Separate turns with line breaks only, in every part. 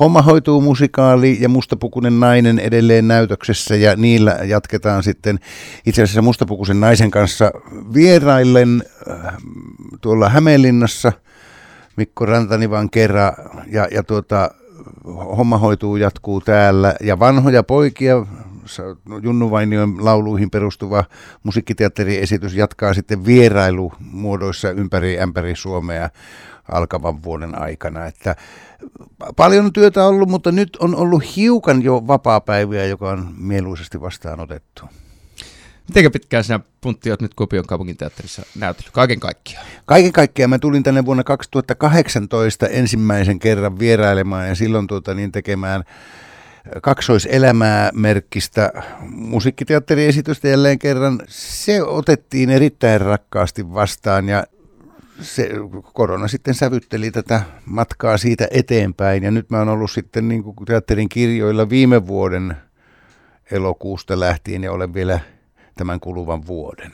Homma hoituu musikaali ja Mustapukunen nainen edelleen näytöksessä ja niillä jatketaan sitten itse asiassa Mustapukusen naisen kanssa vieraillen äh, tuolla Hämeenlinnassa Mikko Rantanivan kerran ja, ja tuota, homma hoituu, jatkuu täällä. Ja vanhoja poikia Junnu Vainion lauluihin perustuva musiikkiteatteriesitys jatkaa sitten vierailumuodoissa ympäri ämpäri Suomea alkavan vuoden aikana. Että paljon työtä ollut, mutta nyt on ollut hiukan jo vapaa-päiviä, joka on mieluisesti vastaanotettu.
Miten pitkään sinä Puntti olet nyt Kuopion kaupunginteatterissa näytellyt, kaiken kaikkiaan?
Kaiken kaikkiaan mä tulin tänne vuonna 2018 ensimmäisen kerran vierailemaan ja silloin tuota, niin tekemään kaksoiselämää merkkistä musiikkiteatteriesitystä jälleen kerran. Se otettiin erittäin rakkaasti vastaan ja se korona sitten sävytteli tätä matkaa siitä eteenpäin ja nyt mä oon ollut sitten niin kuin teatterin kirjoilla viime vuoden elokuusta lähtien ja olen vielä tämän kuluvan vuoden.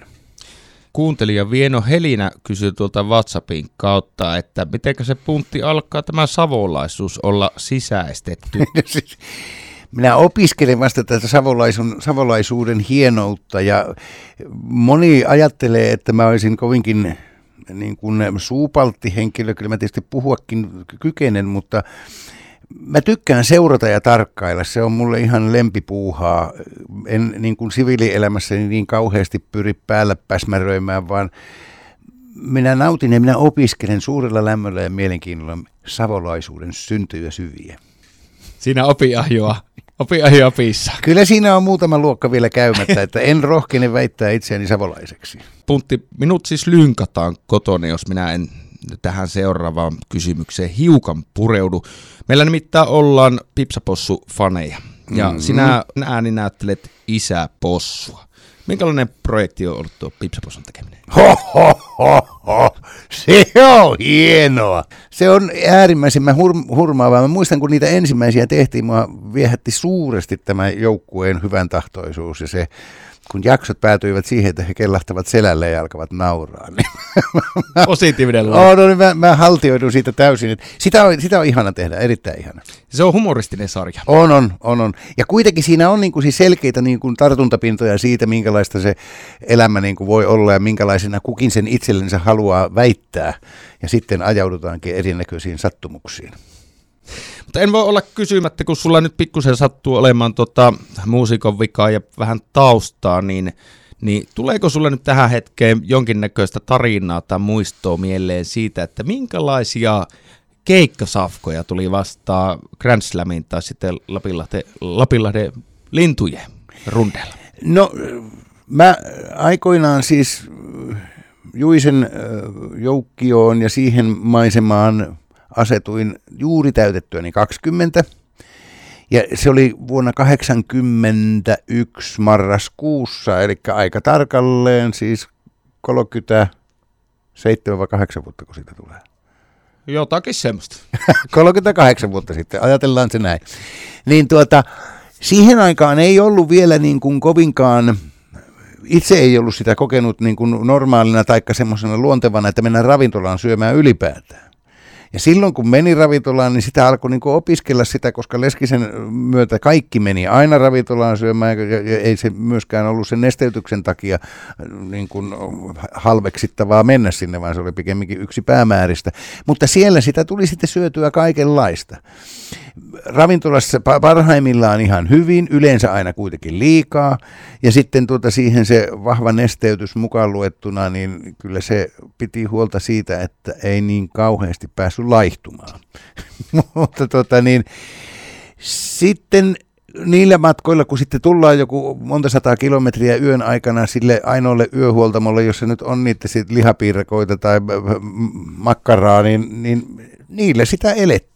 Kuuntelija Vieno Helinä kysyi tuolta WhatsAppin kautta, että miten se puntti alkaa tämä savolaisuus olla sisäistetty?
Siis minä opiskelen vasta tätä savolaisuuden hienoutta ja moni ajattelee, että mä olisin kovinkin niin kuin suupaltti henkilö, kyllä mä tietysti puhuakin kykenen, mutta mä tykkään seurata ja tarkkailla. Se on mulle ihan lempipuuhaa. En niin kuin siviilielämässäni niin kauheasti pyri päällä päsmäröimään, vaan minä nautin ja minä opiskelen suurella lämmöllä ja mielenkiinnolla savolaisuuden syntyjä syviä.
Siinä opiahjoa piissa.
Kyllä siinä on muutama luokka vielä käymättä, että en rohkene väittää itseäni savolaiseksi.
Puntti, minut siis lynkataan kotona, jos minä en tähän seuraavaan kysymykseen hiukan pureudu. Meillä nimittäin ollaan Pipsapossu-faneja. Ja mm-hmm. sinä ääni näyttelet isä Possua. Minkälainen projekti on ollut tuo Pipsapossun tekeminen?
Ho, ho, ho, ho. Se on hienoa. Se on äärimmäisen hur- hurmaavaa. Mä muistan, kun niitä ensimmäisiä tehtiin, mua viehätti suuresti tämä joukkueen hyvän tahtoisuus ja se kun jaksot päätyivät siihen, että he kellahtavat selälle ja alkavat nauraa. Niin
Positiivinen
oh, no, niin mä, mä haltioidun siitä täysin. Että sitä, on, sitä on ihana tehdä, erittäin ihana.
Se on humoristinen sarja.
On, on, on. on. Ja kuitenkin siinä on niin kuin siis selkeitä niin kuin tartuntapintoja siitä, minkälaista se elämä niin kuin voi olla ja minkälaisena kukin sen itsellensä haluaa väittää. Ja sitten ajaudutaankin erinäköisiin sattumuksiin.
Mutta en voi olla kysymättä, kun sulla nyt pikkusen sattuu olemaan tota, muusikon vikaa ja vähän taustaa, niin, niin tuleeko sulle nyt tähän hetkeen jonkinnäköistä tarinaa tai muistoa mieleen siitä, että minkälaisia keikkasafkoja tuli vastaan Grand Slamin tai sitten Lapinlahden, Lapinlahden lintujen rundeella?
No mä aikoinaan siis Juisen joukkioon ja siihen maisemaan asetuin juuri täytettyäni 20. Ja se oli vuonna 81 marraskuussa, eli aika tarkalleen siis 37 vai 8 vuotta, kun siitä tulee.
Jotakin semmoista.
38 vuotta sitten, ajatellaan se näin. Niin tuota, siihen aikaan ei ollut vielä niin kuin kovinkaan, itse ei ollut sitä kokenut niin kuin normaalina tai semmoisena luontevana, että mennään ravintolaan syömään ylipäätään. Ja silloin kun meni ravintolaan, niin sitä alkoi niin opiskella sitä, koska Leskisen myötä kaikki meni aina ravintolaan syömään, ja ei se myöskään ollut sen nesteytyksen takia niin kuin halveksittavaa mennä sinne, vaan se oli pikemminkin yksi päämääristä. Mutta siellä sitä tuli sitten syötyä kaikenlaista ravintolassa parhaimmillaan ihan hyvin, yleensä aina kuitenkin liikaa, ja sitten tuota siihen se vahva nesteytys mukaan luettuna, niin kyllä se piti huolta siitä, että ei niin kauheasti päässyt laihtumaan. Mutta tota niin, sitten niillä matkoilla, kun sitten tullaan joku monta sataa kilometriä yön aikana sille ainoalle yöhuoltamolle, jossa nyt on niitä sit lihapiirakoita tai makkaraa, niin, niin niille sitä elettiin.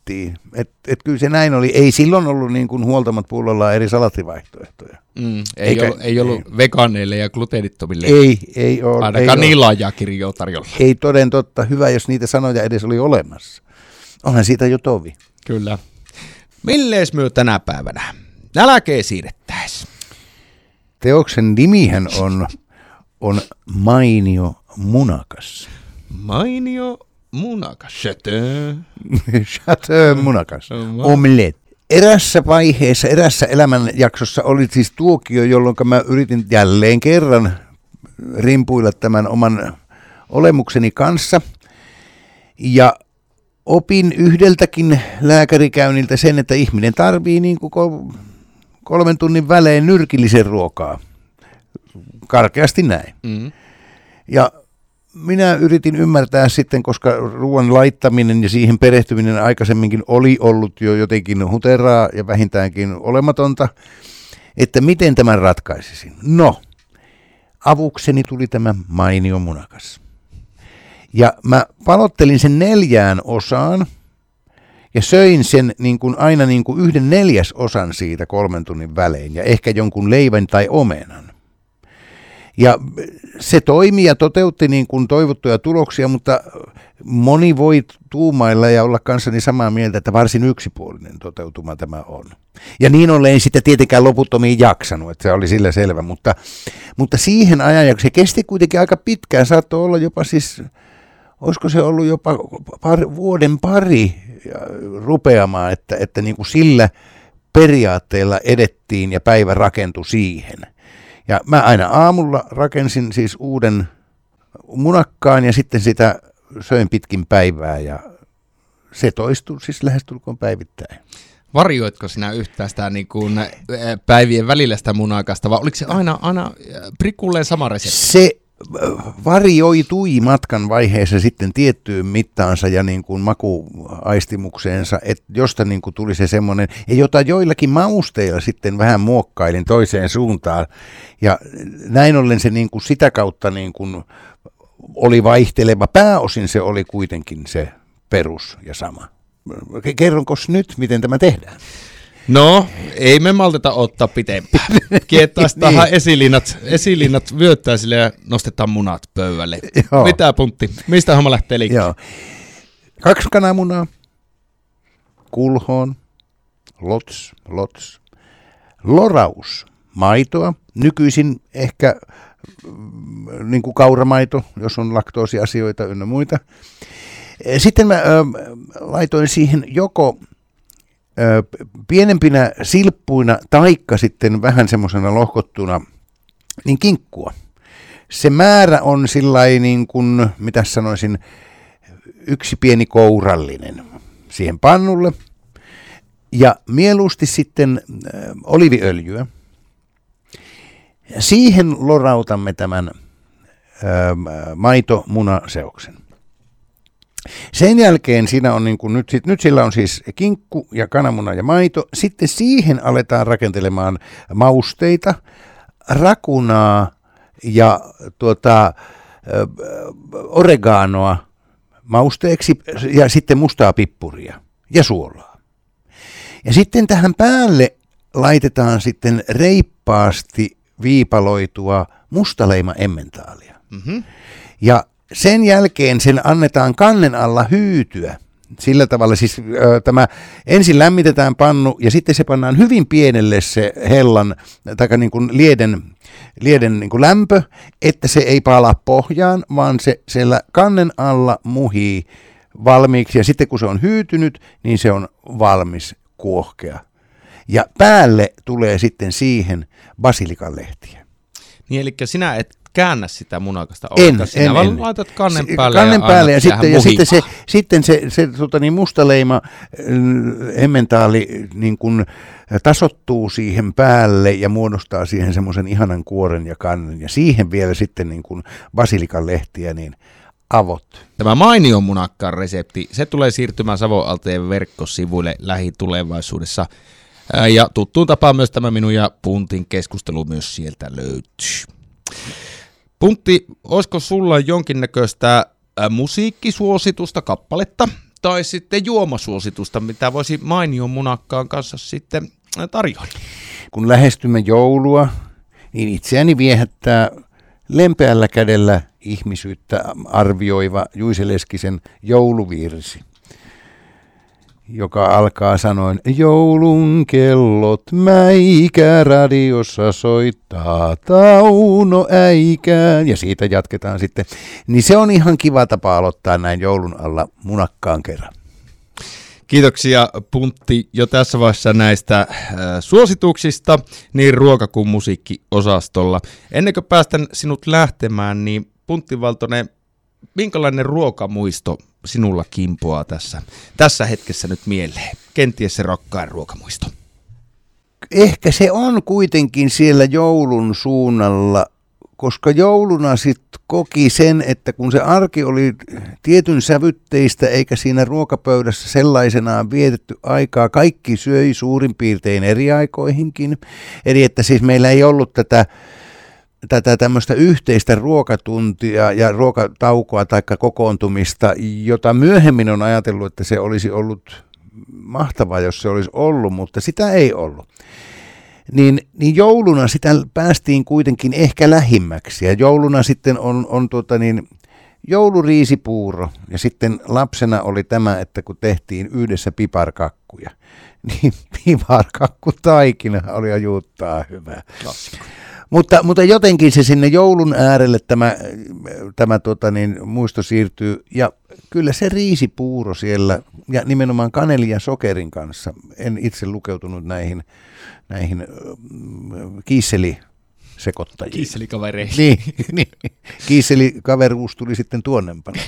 Et, et kyllä se näin oli. Ei silloin ollut niin kuin huoltamat pullolla eri salattivaihtoehtoja.
Mm, ei, Eikä, ollut, ei ollut ei, vegaaneille ja gluteenittomille.
Ei, ei ole.
Ainakaan ei niillä kirjoa tarjolla.
Ei toden totta. Hyvä, jos niitä sanoja edes oli olemassa. Onhan siitä jo tovi.
Kyllä. Millees myö tänä päivänä? Nälkeen siirrettäis.
Teoksen nimihän on, on Mainio Munakas.
Mainio munakas. Chateau.
Chateau munakas. Omelette. Erässä vaiheessa, erässä elämänjaksossa oli siis tuokio, jolloin mä yritin jälleen kerran rimpuilla tämän oman olemukseni kanssa. Ja opin yhdeltäkin lääkärikäynniltä sen, että ihminen tarvii niin kuin kolmen tunnin välein nyrkillisen ruokaa. Karkeasti näin. Mm. Ja minä yritin ymmärtää sitten, koska ruoan laittaminen ja siihen perehtyminen aikaisemminkin oli ollut jo jotenkin huteraa ja vähintäänkin olematonta, että miten tämän ratkaisisin. No, avukseni tuli tämä mainio munakas. Ja mä palottelin sen neljään osaan ja söin sen niin kuin aina niin kuin yhden neljäs osan siitä kolmen tunnin välein ja ehkä jonkun leivän tai omenan. Ja se toimi ja toteutti niin kuin toivottuja tuloksia, mutta moni voi tuumailla ja olla kanssani samaa mieltä, että varsin yksipuolinen toteutuma tämä on. Ja niin ollen sitten tietenkään loputtomiin jaksanut, että se oli sillä selvä, mutta, mutta siihen ajan, se kesti kuitenkin aika pitkään, saattoi olla jopa siis, olisiko se ollut jopa par, vuoden pari rupeamaan, että, että niin kuin sillä periaatteella edettiin ja päivä rakentui siihen – ja mä aina aamulla rakensin siis uuden munakkaan ja sitten sitä söin pitkin päivää ja se toistuu siis lähestulkoon päivittäin.
Varjoitko sinä yhtään sitä niin kuin, päivien välillä sitä munakasta vai oliko se aina, aina prikulleen sama resepti?
Se varioitui matkan vaiheessa sitten tiettyyn mittaansa ja niin kuin makuaistimukseensa, että josta niin kuin tuli se semmoinen, ja jota joillakin mausteilla sitten vähän muokkailin toiseen suuntaan. Ja näin ollen se niin kuin sitä kautta niin kuin oli vaihteleva. Pääosin se oli kuitenkin se perus ja sama. Kerronko nyt, miten tämä tehdään?
No, ei me malteta ottaa pitempään. Kiettaisi niin. esilinnat, esilinnat vyöttää sille ja nostetaan munat pöydälle. Joo. Mitä puntti? Mistä homma lähtee liikkeelle? Joo.
Kaksi kananmunaa, kulhoon, lots, lots, loraus, maitoa, nykyisin ehkä mm, niin kuin kauramaito, jos on laktoosiasioita ynnä muita. Sitten mä ö, laitoin siihen joko pienempinä silppuina taikka sitten vähän semmoisena lohkottuna, niin kinkkua. Se määrä on sillä niin kuin, mitä sanoisin, yksi pieni kourallinen siihen pannulle. Ja mieluusti sitten oliviöljyä. Siihen lorautamme tämän äh, maito-munaseoksen. Sen jälkeen siinä on niin kuin nyt, nyt sillä on siis kinkku ja kananmuna ja maito. Sitten siihen aletaan rakentelemaan mausteita, rakunaa ja tuota, oreganoa mausteeksi ja sitten mustaa pippuria ja suolaa. Ja sitten tähän päälle laitetaan sitten reippaasti viipaloitua mustaleima emmentaalia. Mm-hmm. Ja sen jälkeen sen annetaan kannen alla hyytyä. Sillä tavalla siis ö, tämä ensin lämmitetään pannu ja sitten se pannaan hyvin pienelle se hellan tai niin kuin lieden, lieden niin kuin lämpö, että se ei pala pohjaan, vaan se siellä kannen alla muhii valmiiksi ja sitten kun se on hyytynyt, niin se on valmis kuohkea. Ja päälle tulee sitten siihen basilikan lehtiä.
Niin eli sinä et käännä sitä munakasta en, sinä en, vaan en. laitat kannen päälle
kannen ja, päälle ja, sitten, ja sitten se, sitten se, se tota niin, mustaleima emmentaali niin kuin, tasottuu siihen päälle ja muodostaa siihen semmoisen ihanan kuoren ja kannen ja siihen vielä sitten niin kuin basilikan lehtiä, niin avot.
Tämä mainio munakkaan resepti, se tulee siirtymään Savoalteen verkkosivuille lähitulevaisuudessa. Ja tuttuun tapaan myös tämä minun ja Puntin keskustelu myös sieltä löytyy. Puntti, olisiko sulla jonkinnäköistä äh, musiikkisuositusta, kappaletta, tai sitten juomasuositusta, mitä voisi mainion munakkaan kanssa sitten äh, tarjoa?
Kun lähestymme joulua, niin itseäni viehättää lempeällä kädellä ihmisyyttä arvioiva Juise Leskisen jouluvirsi. Joka alkaa sanoin, joulun kellot mäikä radiossa soittaa Tauno äikään, ja siitä jatketaan sitten. Niin se on ihan kiva tapa aloittaa näin joulun alla munakkaan kerran.
Kiitoksia Puntti jo tässä vaiheessa näistä äh, suosituksista niin ruoka- kuin musiikkiosastolla. Ennen kuin päästän sinut lähtemään, niin Puntti Valtonen, minkälainen ruokamuisto sinulla kimpoaa tässä, tässä hetkessä nyt mieleen? Kenties se rakkain ruokamuisto.
Ehkä se on kuitenkin siellä joulun suunnalla, koska jouluna sitten koki sen, että kun se arki oli tietyn sävytteistä eikä siinä ruokapöydässä sellaisenaan vietetty aikaa, kaikki söi suurin piirtein eri aikoihinkin. Eli että siis meillä ei ollut tätä tätä tämmöistä yhteistä ruokatuntia ja ruokataukoa tai kokoontumista, jota myöhemmin on ajatellut, että se olisi ollut mahtavaa, jos se olisi ollut, mutta sitä ei ollut. Niin, niin jouluna sitä päästiin kuitenkin ehkä lähimmäksi. Ja jouluna sitten on, on tuota niin, jouluriisipuuro. Ja sitten lapsena oli tämä, että kun tehtiin yhdessä piparkakkuja, niin piparkakku taikina oli jo juuttaa hyvää. Klassikko. Mutta, mutta jotenkin se sinne joulun äärelle tämä, tämä tota niin, muisto siirtyy. Ja kyllä se riisipuuro siellä, ja nimenomaan kaneli ja sokerin kanssa, en itse lukeutunut näihin, näihin kiisseli sekoittajiin.
Kiisselikavereihin.
Niin, niin. Kiisselikaveruus tuli sitten tuonnempana.